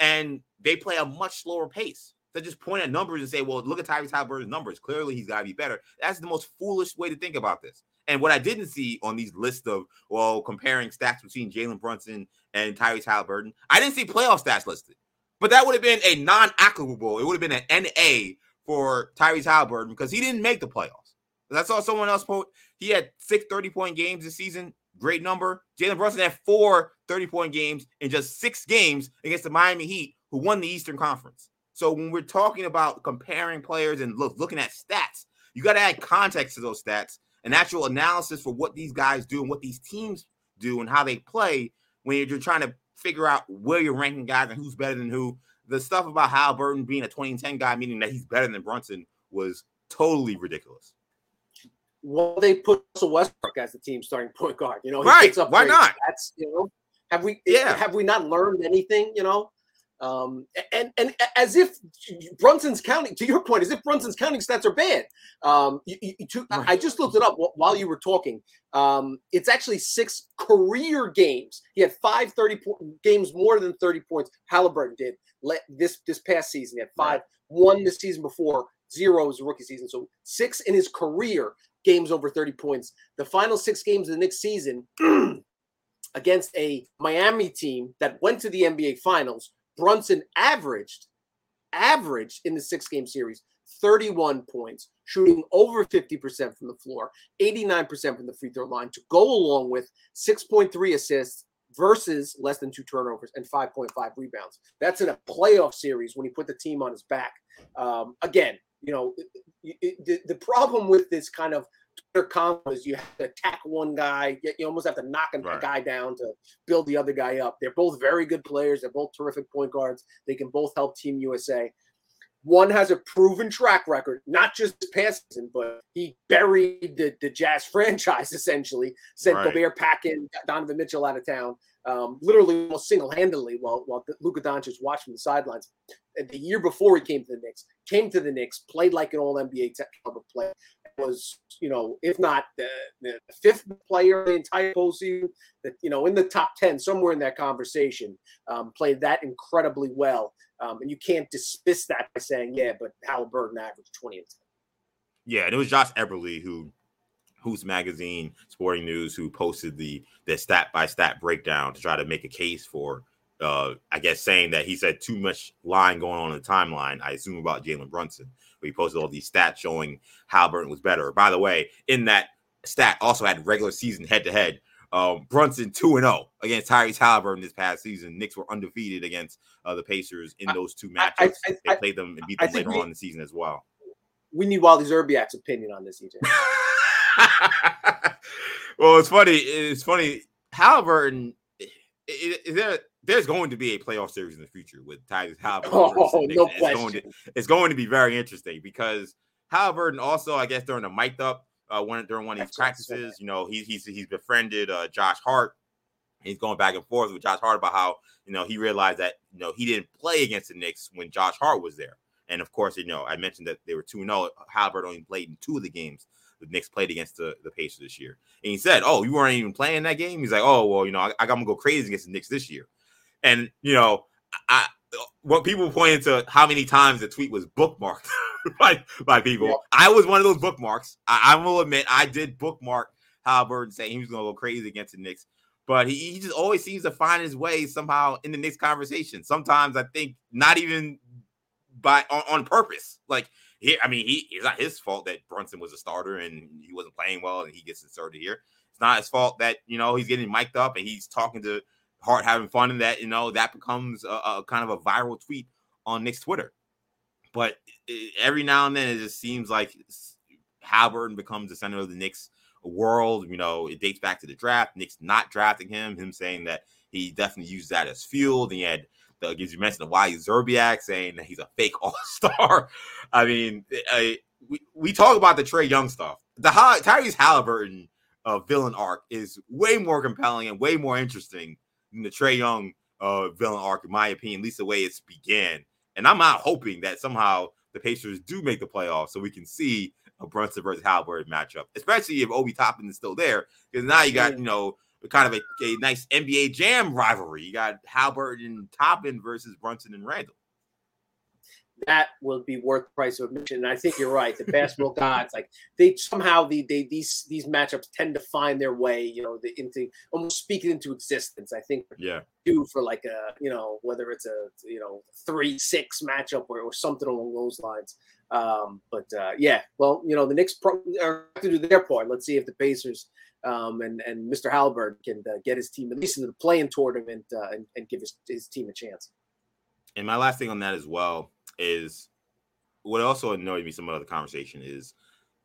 and they play a much slower pace to just point at numbers and say, well, look at Tyrese Haliburton's numbers. Clearly, he's got to be better. That's the most foolish way to think about this. And what I didn't see on these lists of, well, comparing stats between Jalen Brunson and Tyrese Haliburton, I didn't see playoff stats listed. But that would have been a non applicable, it would have been an NA for Tyrese Haliburton because he didn't make the playoffs. I saw someone else quote, he had six 30 point games this season. Great number. Jalen Brunson had four 30 point games in just six games against the Miami Heat, who won the Eastern Conference. So when we're talking about comparing players and look, looking at stats, you got to add context to those stats and actual analysis for what these guys do and what these teams do and how they play when you're trying to figure out where you're ranking guys and who's better than who. The stuff about Haliburton being a 2010 guy, meaning that he's better than Brunson, was totally ridiculous. Well, they put Russell Westbrook as the team starting point guard. You know, right? Why not? That's you know, have we? Yeah. Have we not learned anything? You know, um, and and as if Brunson's counting, to your point, as if Brunson's counting stats are bad. Um, you, you, to, right. I just looked it up while you were talking. Um, it's actually six career games. He had five 30 po- games more than 30 points. Haliburton did let this this past season. He had five, right. one this season before, zero was rookie season. So six in his career games over 30 points. The final six games of the next season (clears throat) against a Miami team that went to the NBA Finals Brunson averaged averaged in the six game series 31 points, shooting over 50% from the floor, 89% from the free throw line to go along with 6.3 assists versus less than two turnovers and 5.5 rebounds. That's in a playoff series when he put the team on his back. Um, again, you know, it, it, the, the problem with this kind of combo is you have to attack one guy. You almost have to knock a right. guy down to build the other guy up. They're both very good players. They're both terrific point guards. They can both help Team USA. One has a proven track record, not just past season, but he buried the, the Jazz (laughs) franchise essentially, sent right. Gobert packing Donovan Mitchell out of town, um, literally almost single handedly while, while Luka Doncic watched from the sidelines. The year before he came to the Knicks, came to the Knicks, played like an all NBA caliber player, was, you know, if not the, the fifth player in the entire postseason, that, you know, in the top 10, somewhere in that conversation, um, played that incredibly well. Um, and you can't dismiss that by saying, yeah, but Haliburton averaged 20 and 10. Yeah, and it was Josh Eberley who Hoops Magazine, Sporting News, who posted the the stat by stat breakdown to try to make a case for, uh, I guess, saying that he said too much line going on in the timeline. I assume about Jalen Brunson, where he posted all these stats showing Haliburton was better. By the way, in that stat also had regular season head to head um, Brunson 2 and 0 against Tyrese Haliburton this past season. Knicks were undefeated against uh, the Pacers in those two matchups. I, I, I, they played them and beat them later we, on in the season as well. We need Wally Szczerbiak's opinion on this, EJ. (laughs) (laughs) well, it's funny. It's funny. Haliburton, is there, there's going to be a playoff series in the future with Tyrese Haliburton. Oh, no it's question. Going to, it's going to be very interesting because Haliburton also, I guess, during the mic'd up uh, one during one of these practices. You know, he's he's he's befriended uh, Josh Hart. He's going back and forth with Josh Hart about how you know he realized that you know he didn't play against the Knicks when Josh Hart was there. And of course, you know, I mentioned that they were 2 0. Halbert only played in two of the games the Knicks played against the, the Pacers this year. And he said, Oh, you weren't even playing that game? He's like, Oh, well, you know, I, I got to go crazy against the Knicks this year. And, you know, I, what people pointed to how many times the tweet was bookmarked (laughs) by, by people. Yeah. I was one of those bookmarks. I, I, will admit I did bookmark Haliburton saying he was going to go crazy against the Knicks, but he, he, just always seems to find his way somehow in the Knicks conversation. Sometimes I think not even by on, on purpose. Like he, I mean, he it's not his fault that Brunson was a starter and he wasn't playing well and he gets inserted here. It's not his fault that you know he's getting mic'd up and he's talking to Hart having fun and that you know that becomes a, a kind of a viral tweet on Knicks Twitter. But every now and then it just seems like Haliburton becomes the center of the Knicks world. You know, it dates back to the draft. Knicks not drafting him, him saying that he definitely used that as fuel. And he had the, as you mentioned, the Wally Szczerbiak saying that he's a fake (laughs) all star. I mean, I, we, we talk about the Trae Young stuff. The Tyrese Haliburton uh, villain arc is way more compelling and way more interesting than the Trae Young uh, villain arc, in my opinion, at least the way it's began. And I'm not hoping that somehow the Pacers do make the playoffs so we can see a Brunson versus Haliburton matchup, especially if Obi Toppin is still there. Because now you got, you know, kind of a, a nice NBA jam rivalry. You got Halbert and Toppin versus Brunson and Randle. that will be worth the price of admission. And I think you're right. The basketball (laughs) gods, like they somehow the, they these these matchups tend to find their way, you know, the, into almost speak it into existence. I think yeah, do for like a you know whether it's a you know three six matchup or, or something along those lines. Um, but uh, yeah, well, you know, the Knicks pro- are to do their part. Let's see if the Pacers um, and and Mr. Haliburton can uh, get his team at least into the play-in tournament uh, and, and give his, his team a chance. And my last thing on that as well is what also annoys me some of the conversation is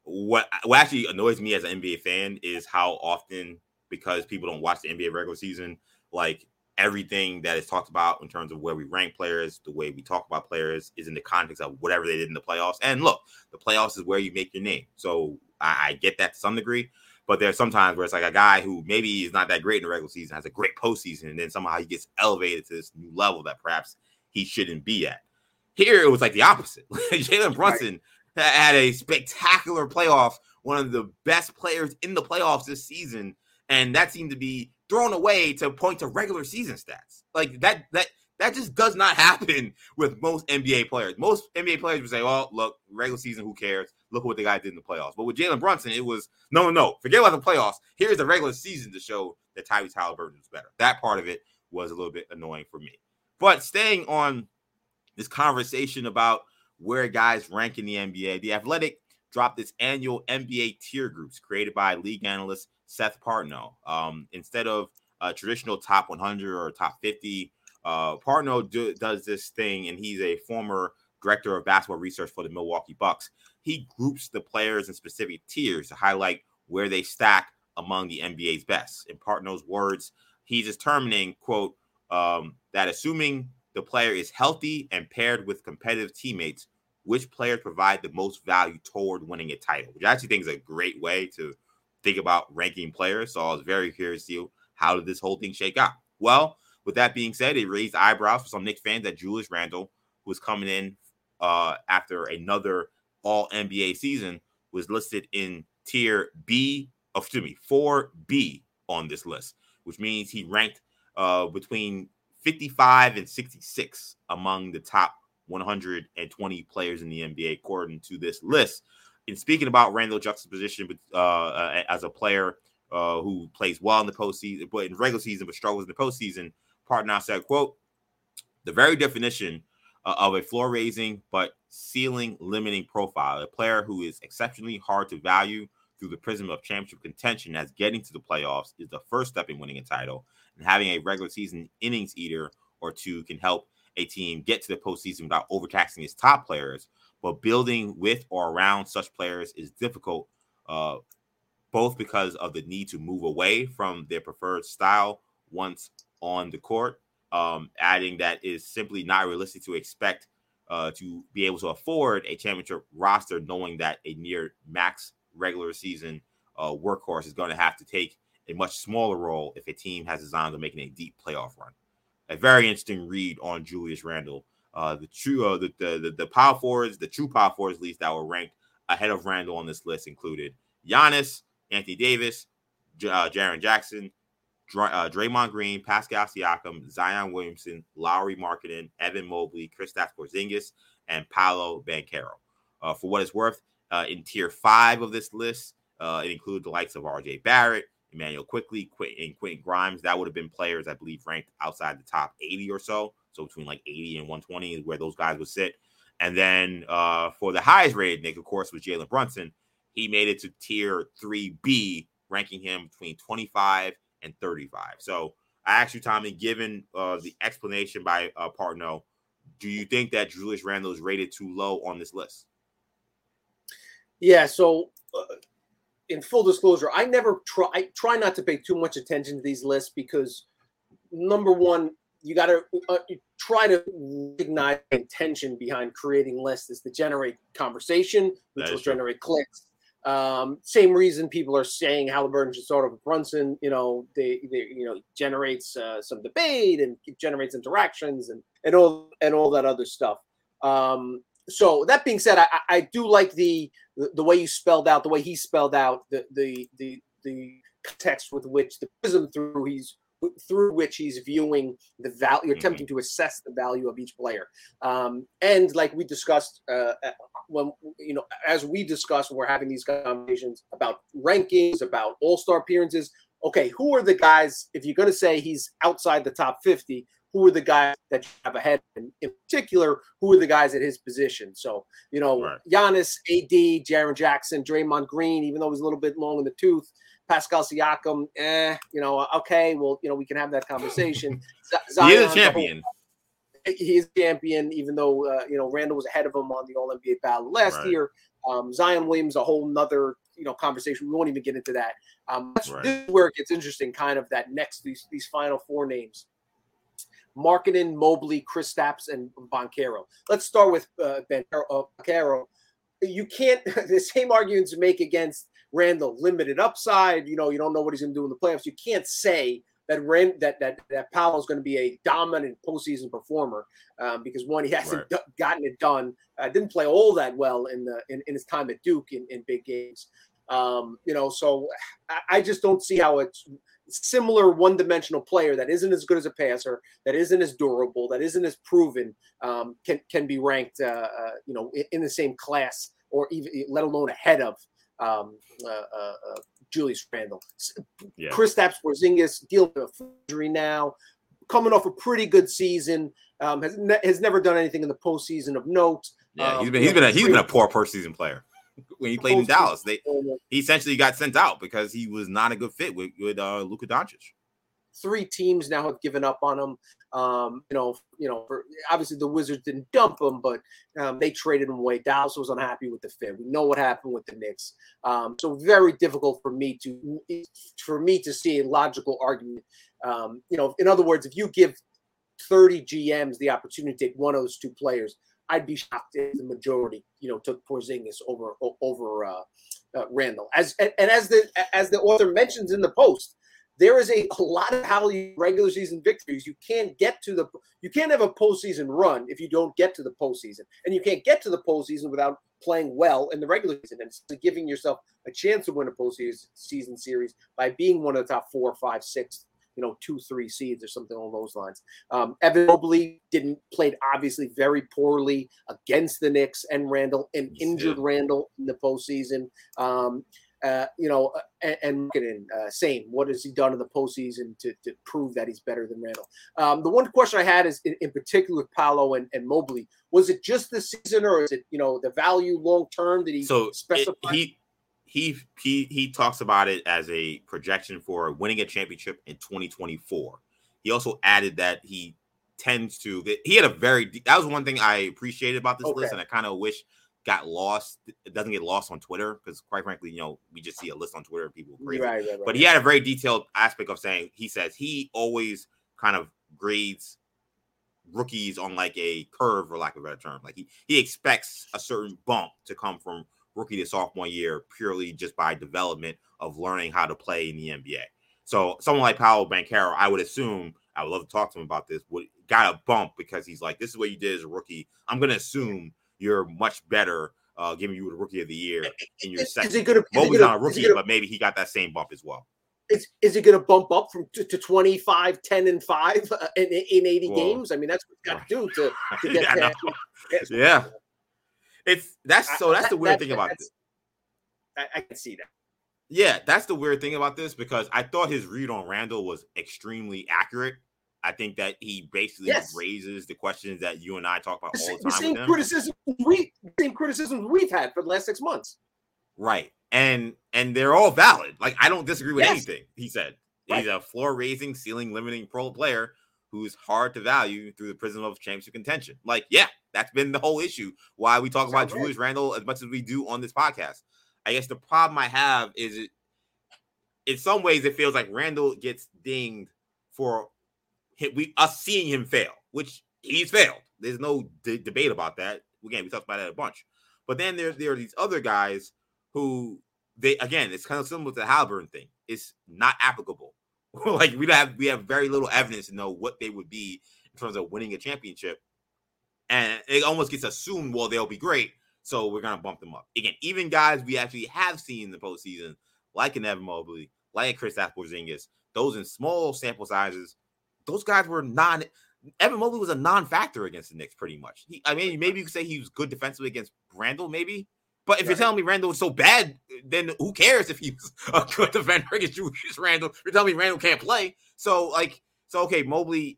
what what actually annoys me as an NBA fan is how often because people don't watch the NBA regular season, like everything that is talked about in terms of where we rank players, the way we talk about players is in the context of whatever they did in the playoffs. And look, the playoffs is where you make your name. So I, I get that to some degree. But there's sometimes where it's like a guy who maybe is not that great in the regular season has a great postseason, and then somehow he gets elevated to this new level that perhaps he shouldn't be at. Here it was like the opposite. (laughs) Jalen Brunson right. had a spectacular playoff, one of the best players in the playoffs this season, and that seemed to be thrown away to point to regular season stats. Like that that that just does not (laughs) happen with most NBA players. Most NBA players would say, "Well, look, regular season, who cares? Look at what the guy did in the playoffs." But with Jalen Brunson, it was no, no. Forget about the playoffs. Here's the regular season to show that Tyrese Haliburton is better. That part of it was a little bit annoying for me. But staying on this conversation about where guys rank in the NBA. The Athletic dropped its annual NBA tier groups created by league analyst Seth Partnow. Um, instead of a traditional top 100 or top 50, uh, Partnow do, does this thing, and he's a former director of basketball research for the Milwaukee Bucks. He groups the players in specific tiers to highlight where they stack among the NBA's best. In Partnow's words, he's determining, quote, um, that assuming the player is healthy and paired with competitive teammates, which players provide the most value toward winning a title, which I actually think is a great way to think about ranking players. So I was very curious to see how did this whole thing shake out. Well, with that being said, it raised eyebrows for some Knicks fans that Julius Randle, who was coming in uh, after another All NBA season, was listed in tier B, of excuse me, 4B on this list, which means he ranked uh, between 55 and 66 among the top 120 players in the NBA, according to this list. In speaking about Randle juxtaposition uh, uh, as a player uh, who plays well in the postseason, but in regular season, but struggles in the postseason, Partnow said, quote, the very definition uh, of a floor raising but ceiling limiting profile, a player who is exceptionally hard to value through the prism of championship contention as getting to the playoffs is the first step in winning a title. And having a regular season innings eater or two can help a team get to the postseason without overtaxing its top players. But building with or around such players is difficult, uh, both because of the need to move away from their preferred style once on the court. Um, adding that is simply not realistic to expect uh, to be able to afford a championship roster, knowing that a near max regular season uh, workhorse is going to have to take a much smaller role if a team has designed on making a deep playoff run. A very interesting read on Julius Randle. Uh, the true uh, the, the the power forwards, the true power forwards, at least that were ranked ahead of Randle on this list included Giannis, Anthony Davis, J- uh, Jaren Jackson, Dr- uh, Draymond Green, Pascal Siakam, Zion Williamson, Lauri Markkanen, Evan Mobley, Kristaps Porzingis, and Paolo Banchero. Uh, for what it's worth, uh, in tier five of this list, uh, it includes the likes of RJ Barrett, Immanuel Quickley, Qu- and Quentin Grimes. That would have been players, I believe, ranked outside the top 80 or so. So between like 80 and 120 is where those guys would sit. And then uh, for the highest rated Knick, of course, was Jalen Brunson. He made it to tier 3B, ranking him between 25 and 35. So I asked you, Tommy, given uh, the explanation by uh, Partnow, do you think that Julius Randle is rated too low on this list? Yeah. So, uh, in full disclosure, I never try. I try not to pay too much attention to these lists because, number one, you got to uh, try to recognize intention behind creating lists is to generate conversation, which will true. generate clicks. Um, same reason people are saying Haliburton should start over Brunson. You know, they, they you know generates uh, some debate and generates interactions and and all and all that other stuff. Um, so that being said, I, I do like the, the, way you spelled out the way he spelled out the the the the context with which the prism through he's through which he's viewing the value, mm-hmm. attempting to assess the value of each player. Um, and like we discussed uh, when you know, as we discussed, when we're having these conversations about rankings, about All Star appearances. Okay, who are the guys? If you're going to say he's outside the top 50, who are the guys that you have ahead? And in particular, who are the guys at his position? So, you know, right. Giannis, AD, Jaren Jackson, Draymond Green, even though he's a little bit long in the tooth, Pascal Siakam, eh, you know, okay, well, you know, we can have that conversation. (laughs) Zion, he is a champion. He is champion, even though uh, you know Randle was ahead of him on the All NBA ballot last right. year. Um, Zion Williams, a whole nother you know conversation. We won't even get into that. Um, that's right. where it gets interesting. Kind of that next these these final four names. Markkanen, Mobley, Kristaps, and Banchero. Let's start with uh, Banchero. You can't (laughs) the same arguments make against Randle. Limited upside. You know, you don't know what he's going to do in the playoffs. You can't say that Rand, that that that Paolo is going to be a dominant postseason performer um, because one, he hasn't right. d- gotten it done. Uh, didn't play all that well in the in, in his time at Duke in, in big games. Um, you know, so I, I just don't see how it's similar one-dimensional player that isn't as good as a passer, that isn't as durable, that isn't as proven, um, can can be ranked, uh, uh, you know, in, in, the same class or even let alone ahead of um, uh, uh, uh Julius Randle. Yeah. Kristaps Porzingis dealing with injury now, coming off a pretty good season. Um, has ne- has never done anything in the postseason of note. Yeah, he's um, been he's been a, he's been a poor postseason player (laughs) when he played in Dallas. They he essentially got sent out because he was not a good fit with with uh, Luka Doncic. Three teams now have given up on him. Um, you know, you know, for, obviously the Wizards didn't dump him, but um, they traded him away. Dallas was unhappy with the fit. We know what happened with the Knicks. Um, so very difficult for me to for me to see a logical argument. Um, you know, in other words, if you give 30 GMs the opportunity to take one of those two players, I'd be shocked if the majority, you know, took Porzingis over over uh, uh, Randle. As and, and, as the as the author mentions in the post, there is a, (laughs) a lot of how regular season victories. You can't get to the you can't have a postseason run if you don't get to the postseason, and you can't get to the postseason without playing well in the regular season and giving yourself a chance to win a postseason season series by being one of the top four, five, six you know, two, three seeds or something along those lines. Um, Evan Mobley didn't played obviously very poorly against the Knicks and Randle and injured Randle in the postseason. Um, uh, you know, and, and uh, same. What has he done in the postseason to, to prove that he's better than Randle? Um, the one question I had is in, in particular with Paolo and, and Mobley. Was it just the season, or is it you know the value long term? that he so specify? It, he he he he talks about it as a projection for winning a championship in 2024. He also added that he tends to he had a very that was one thing I appreciated about this okay. list, and I kind of wish got lost. It doesn't get lost on Twitter because, quite frankly, you know, we just see a list on Twitter and people crazy. Right, right, right, but he had a very detailed aspect of saying he says he always kind of grades rookies on like a curve, for lack of a better term. Like he he expects a certain bump to come from rookie to sophomore year purely just by development of learning how to play in the NBA. So someone like Paolo Banchero, I would assume, I would love to talk to him about this, would got a bump because he's like, this is what you did as a rookie. I'm gonna assume you're much better uh, giving you the rookie of the year in your second. Is he gonna, Mobley's not a rookie, gonna, but maybe he got that same bump as well. Is, is he going to bump up from to, to 25, 10, and 5 uh, in, in 80 well, games? I mean, that's what he's got to do to, (laughs) to get yeah, that. (laughs) Yeah. It's that's so that's the weird thing about this. I, I can see that. Yeah, that's the weird thing about this because I thought his read on Randle was extremely accurate. I think that he basically yes. raises the questions that you and I talk about all the time. The same criticism we same criticisms we've had for the last six months. Right. And and they're all valid. Like I don't disagree with yes. anything he said. Right. He's a floor raising, ceiling limiting pro player who's hard to value through the prism of championship contention. Like, yeah, that's been the whole issue. Why we talk about Julius Randle as much as we do on this podcast. I guess the problem I have is it, in some ways, it feels like Randle gets dinged for we us seeing him fail, which he's failed. There's no d- debate about that. Again, we talked about that a bunch. But then there, there are these other guys who they again, it's kind of similar to the Haliburton thing. It's not applicable. (laughs) like we have we have very little evidence to know what they would be in terms of winning a championship and it almost gets assumed, well, they'll be great, so we're gonna bump them up again. Even guys we actually have seen in the postseason, like an Evan Mobley, like Chris Porzingis, those in small sample sizes, those guys were non. Evan Mobley was a non-factor against the Knicks, pretty much. He, I mean, maybe you could say he was good defensively against Randle, maybe. But if right. you're telling me Randle was so bad, then who cares if he was (laughs) a good defender against Julius Randle? You're telling me Randle can't play. So, like, so okay, Mobley,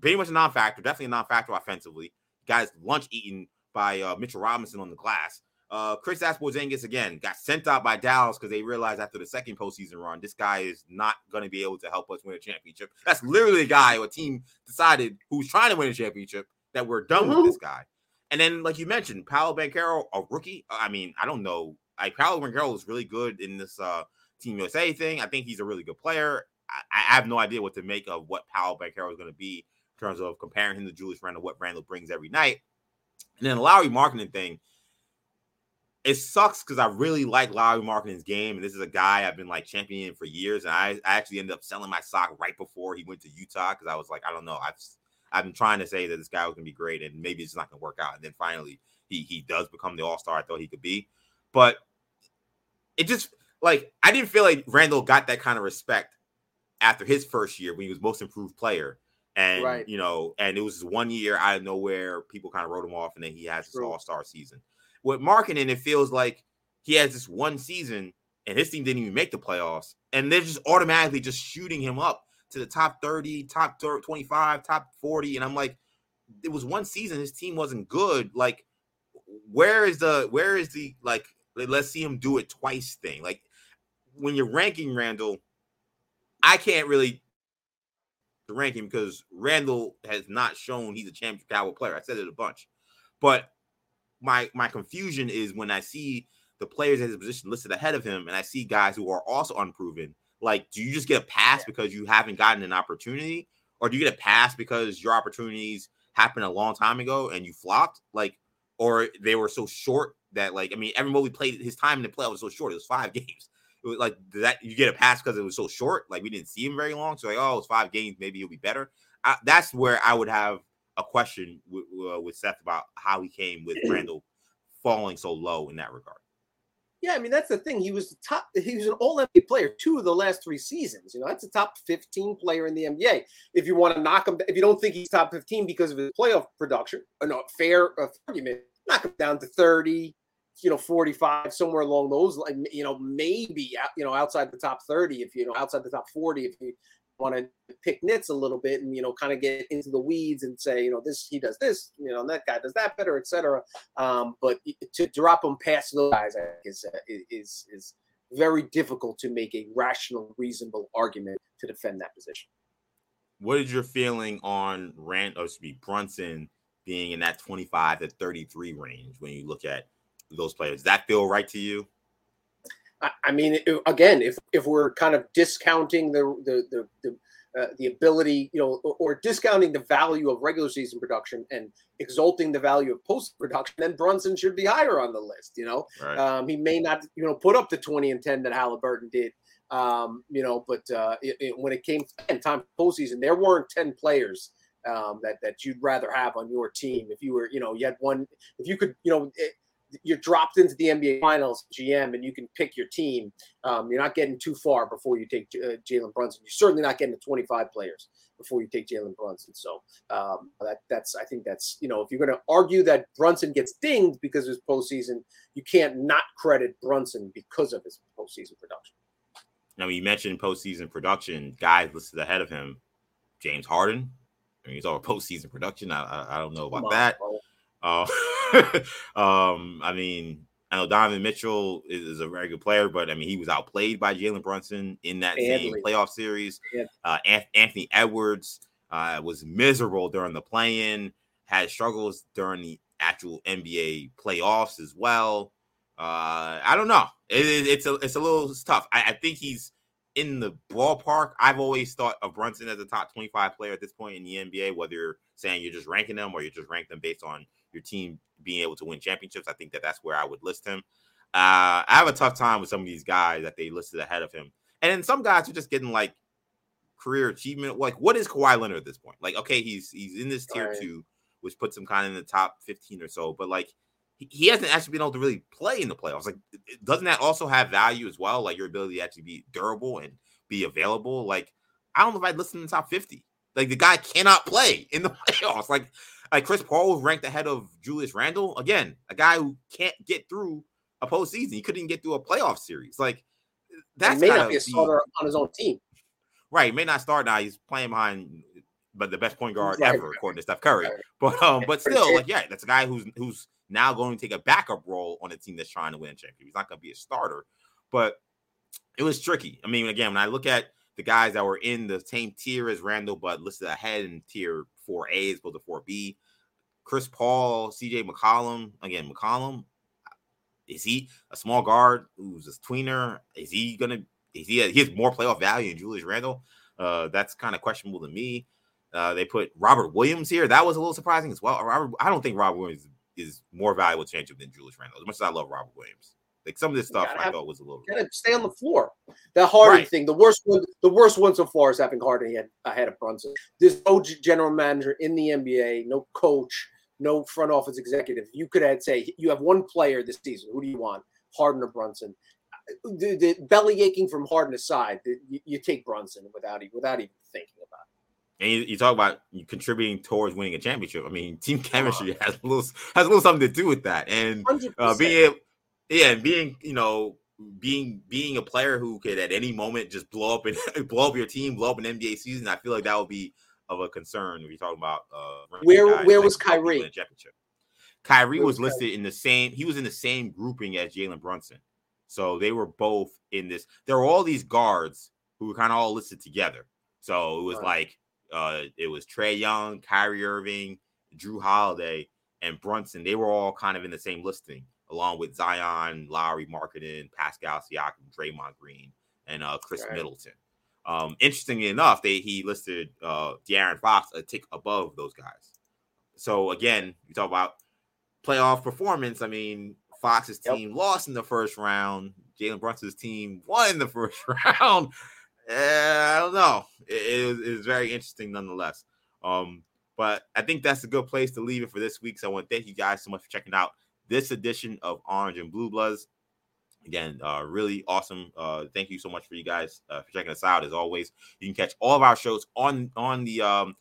pretty much a non-factor, definitely a non-factor offensively guy's lunch eaten by uh, Mitchell Robinson on the glass. Uh, Kristaps Porzingis again got sent out by Dallas because they realized after the second postseason run, this guy is not going to be able to help us win a championship. That's literally a guy or a team decided who's trying to win a championship that we're done mm-hmm. with this guy. And then, like you mentioned, Paolo Banchero, a rookie. I mean, I don't know. I Paolo Banchero is really good in this uh, Team USA thing. I think he's a really good player. I, I have no idea what to make of what Paolo Banchero is going to be in terms of comparing him to Julius Randle, what Randle brings every night. And then Lauri Markkanen thing, it sucks because I really like Lauri Markkanen's game. And this is a guy I've been like championing for years. And I, I actually ended up selling my sock right before he went to Utah because I was like, I don't know. I've I've been trying to say that this guy was gonna be great and maybe it's not gonna work out. And then finally he he does become the all-star I thought he could be. But it just like I didn't feel like Randle got that kind of respect after his first year when he was most improved player. And right. you know, and it was one year out of nowhere, people kind of wrote him off, and then he has his all-star season. With Markkanen, it feels like he has this one season and his team didn't even make the playoffs, and they're just automatically just shooting him up to the top 30, top 25, top 40. And I'm like, it was one season, his team wasn't good. Like, where is the where is the like let's see him do it twice thing? Like when you're ranking Randle, I can't really the ranking because Randle has not shown he's a championship caliber player. I said it a bunch, but my my confusion is when I see the players at his position listed ahead of him, and I see guys who are also unproven. Like, do you just get a pass because you haven't gotten an opportunity, or do you get a pass because your opportunities happened a long time ago and you flopped? Like, or they were so short that, like, I mean, every we played, his time in the playoff was so short. It was five (laughs) games. It was like that you get a pass because it was so short. Like we didn't see him very long. So like, oh, it's five games. Maybe he'll be better. I, that's where I would have a question with, uh, with Seth about how he came with (clears throat) Randle falling so low in that regard. Yeah, I mean that's the thing. He was top. He was an All NBA player two of the last three seasons. You know, that's a top fifteen player in the NBA. If you want to knock him, if you don't think he's top fifteen because of his playoff production, or no fair argument, knock him down to thirty. You know, forty-five somewhere along those. You know, maybe you know outside the top thirty. If you know outside the top forty, if you want to pick nits a little bit and you know kind of get into the weeds and say you know this he does this you know that guy does that better etc um, but to drop them past those guys is uh, is is very difficult to make a rational reasonable argument to defend that position. What is your feeling on rand or be brunson being in that 25 to 33 range when you look at those players? Does that feel right to you I mean, again, if if we're kind of discounting the the the, the uh, the ability, you know, or, or, discounting the value of regular season production and exalting the value of post production, then Brunson should be higher on the list. You know, right. um, he may not, you know, put up the twenty and ten that Haliburton did. Um, you know, but uh, it, it, when it came in time postseason, there weren't ten players um, that that you'd rather have on your team. If you were, you know, you had one, if you could, you know. You're dropped into the NBA Finals GM and you can pick your team. Um, you're not getting too far before you take uh, Jalen Brunson. You're certainly not getting to 25 players before you take Jalen Brunson. So um, that that's I think that's you know if you're going to argue that Brunson gets dinged because of his postseason, you can't not credit Brunson because of his postseason production. Now you mentioned postseason production, guys listed ahead of him, James Harden. I mean, he's all postseason production. I, I, I don't know about on, that. Uh, (laughs) um, I mean, I know Donovan Mitchell is, is, a very good player, but I mean, he was outplayed by Jalen Brunson in that Badly. same playoff series. Yeah. Uh, Anthony Edwards uh, was miserable during the play-in, had struggles during the actual NBA playoffs as well. Uh, I don't know. It, it, it's a it's a little tough. I, I, think he's in the ballpark. I've always thought of Brunson as a top 25 player at this point in the NBA, whether you're saying you're just ranking them or you're just ranking them based on your team being able to win championships. I think that that's where I would list him. Uh, I have a tough time with some of these guys that they listed ahead of him, and then some guys are just getting like career achievement. Like, what is Kawhi Leonard at this point? Like, okay, he's he's in this tier right. two, which puts him kind of in the top fifteen or so, but like he hasn't actually been able to really play in the playoffs. Like, doesn't that also have value as well? Like your ability to actually be durable and be available. Like, I don't know if I'd listen to the top 50. Like the guy cannot play in the (laughs) playoffs. Like like Chris Paul was ranked ahead of Julius Randle. Again, a guy who can't get through a postseason. He couldn't get through a playoff series. Like that's may not be a starter on his own team. Right, he may not start now. He's playing behind, but the best point guard right, ever, according to Steph Curry. Right. But um, but still, like yeah, that's a guy who's who's now going to take a backup role on a team that's trying to win a championship. He's not going to be a starter, but it was tricky. I mean, again, when I look at the guys that were in the same tier as Randle, but listed ahead in tier 4A as opposed to 4B. Chris Paul, CJ McCollum. Again, McCollum, is he a small guard who's a tweener? Is he gonna is he he has more playoff value than Julius Randle? Uh, that's kind of questionable to me. Uh, they put Robert Williams here. That was a little surprising as well. Robert, I don't think Robert Williams is more valuable championship than Julius Randle. As much as I love Robert Williams. Like some of this stuff, I have, thought was a little. Gotta stay on the floor. The Harden right. thing, the worst one, the worst one so far is having Harden ahead, ahead of Brunson. There's no general manager in the NBA, no coach, no front office executive. You could add say you have one player this season. Who do you want, Harden or Brunson? The, the belly aching from Harden aside, the, you, you, take Brunson without without even thinking about it. And you, you talk about contributing towards winning a championship. I mean, team chemistry (laughs) has a little has a little something to do with that, and uh, being able yeah, and being you know being being a player who could at any moment just blow up and (laughs) blow up your team, blow up an NBA season, I feel like that would be of a concern when you're talking about uh where where like was Kyrie? Championship. Kyrie was listed in the same. He was in the same grouping as Jalen Brunson, so they were both in this. There were all these guards who were kind of all listed together. So it was right. like uh, it was Trae Young, Kyrie Irving, Jrue Holiday, and Brunson. They were all kind of in the same listing, along with Zion, Lauri, Markkanen, Pascal Siakam, Draymond Green, and uh, right. Middleton. Um, interestingly enough, they he listed uh, De'Aaron Fox a tick above those guys. So again, you talk about playoff performance. I mean, Fox's team yep. lost in the first round. Jalen Brunson's team won in the first (laughs) round. Uh, I don't know. It, it, was, very interesting nonetheless. Um, but I think that's a good place to leave it for this week. So I want to thank you guys so much for checking out this edition of Orange and Blue Bloods. Again, uh, really awesome. Uh, thank you so much for you guys uh, for checking us out. As always, you can catch all of our shows on on the um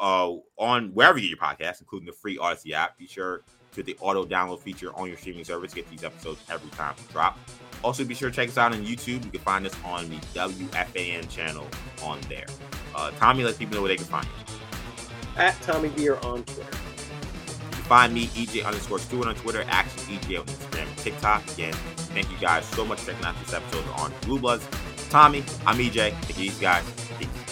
uh on wherever you get your podcast, including the free Audacy app. Be sure to the auto download feature on your streaming service. Get these episodes every time we drop. Also, be sure to check us out on YouTube. You can find us on the WFAN channel on there. Uh, Tommy, let people know where they can find you. At Tommy Beer on Twitter. Find me, EJ underscore Stewart on Twitter, Action EJ on Instagram and TikTok. Again, thank you guys so much for checking out this episode on Blue Bloods. Tommy, I'm EJ. Thank you guys. Peace.